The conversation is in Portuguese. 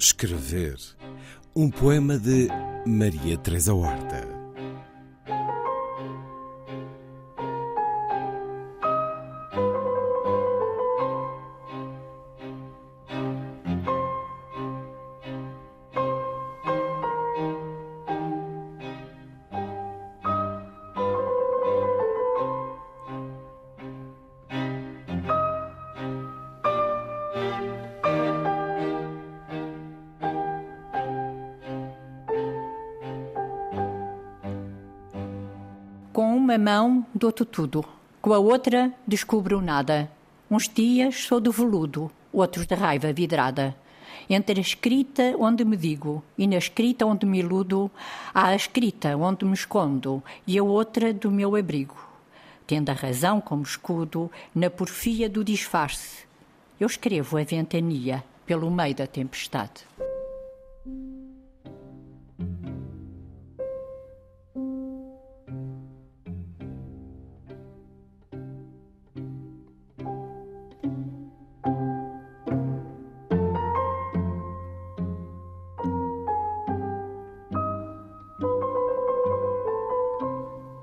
Escrever. Um poema de Maria Teresa Horta. Com uma mão dou-te tudo, com a outra descubro nada. Uns dias sou de veludo, outros de raiva vidrada. Entre a escrita onde me digo e na escrita onde me iludo, há a escrita onde me escondo e a outra do meu abrigo. Tendo a razão como escudo, na porfia do disfarce, eu escrevo a ventania pelo meio da tempestade.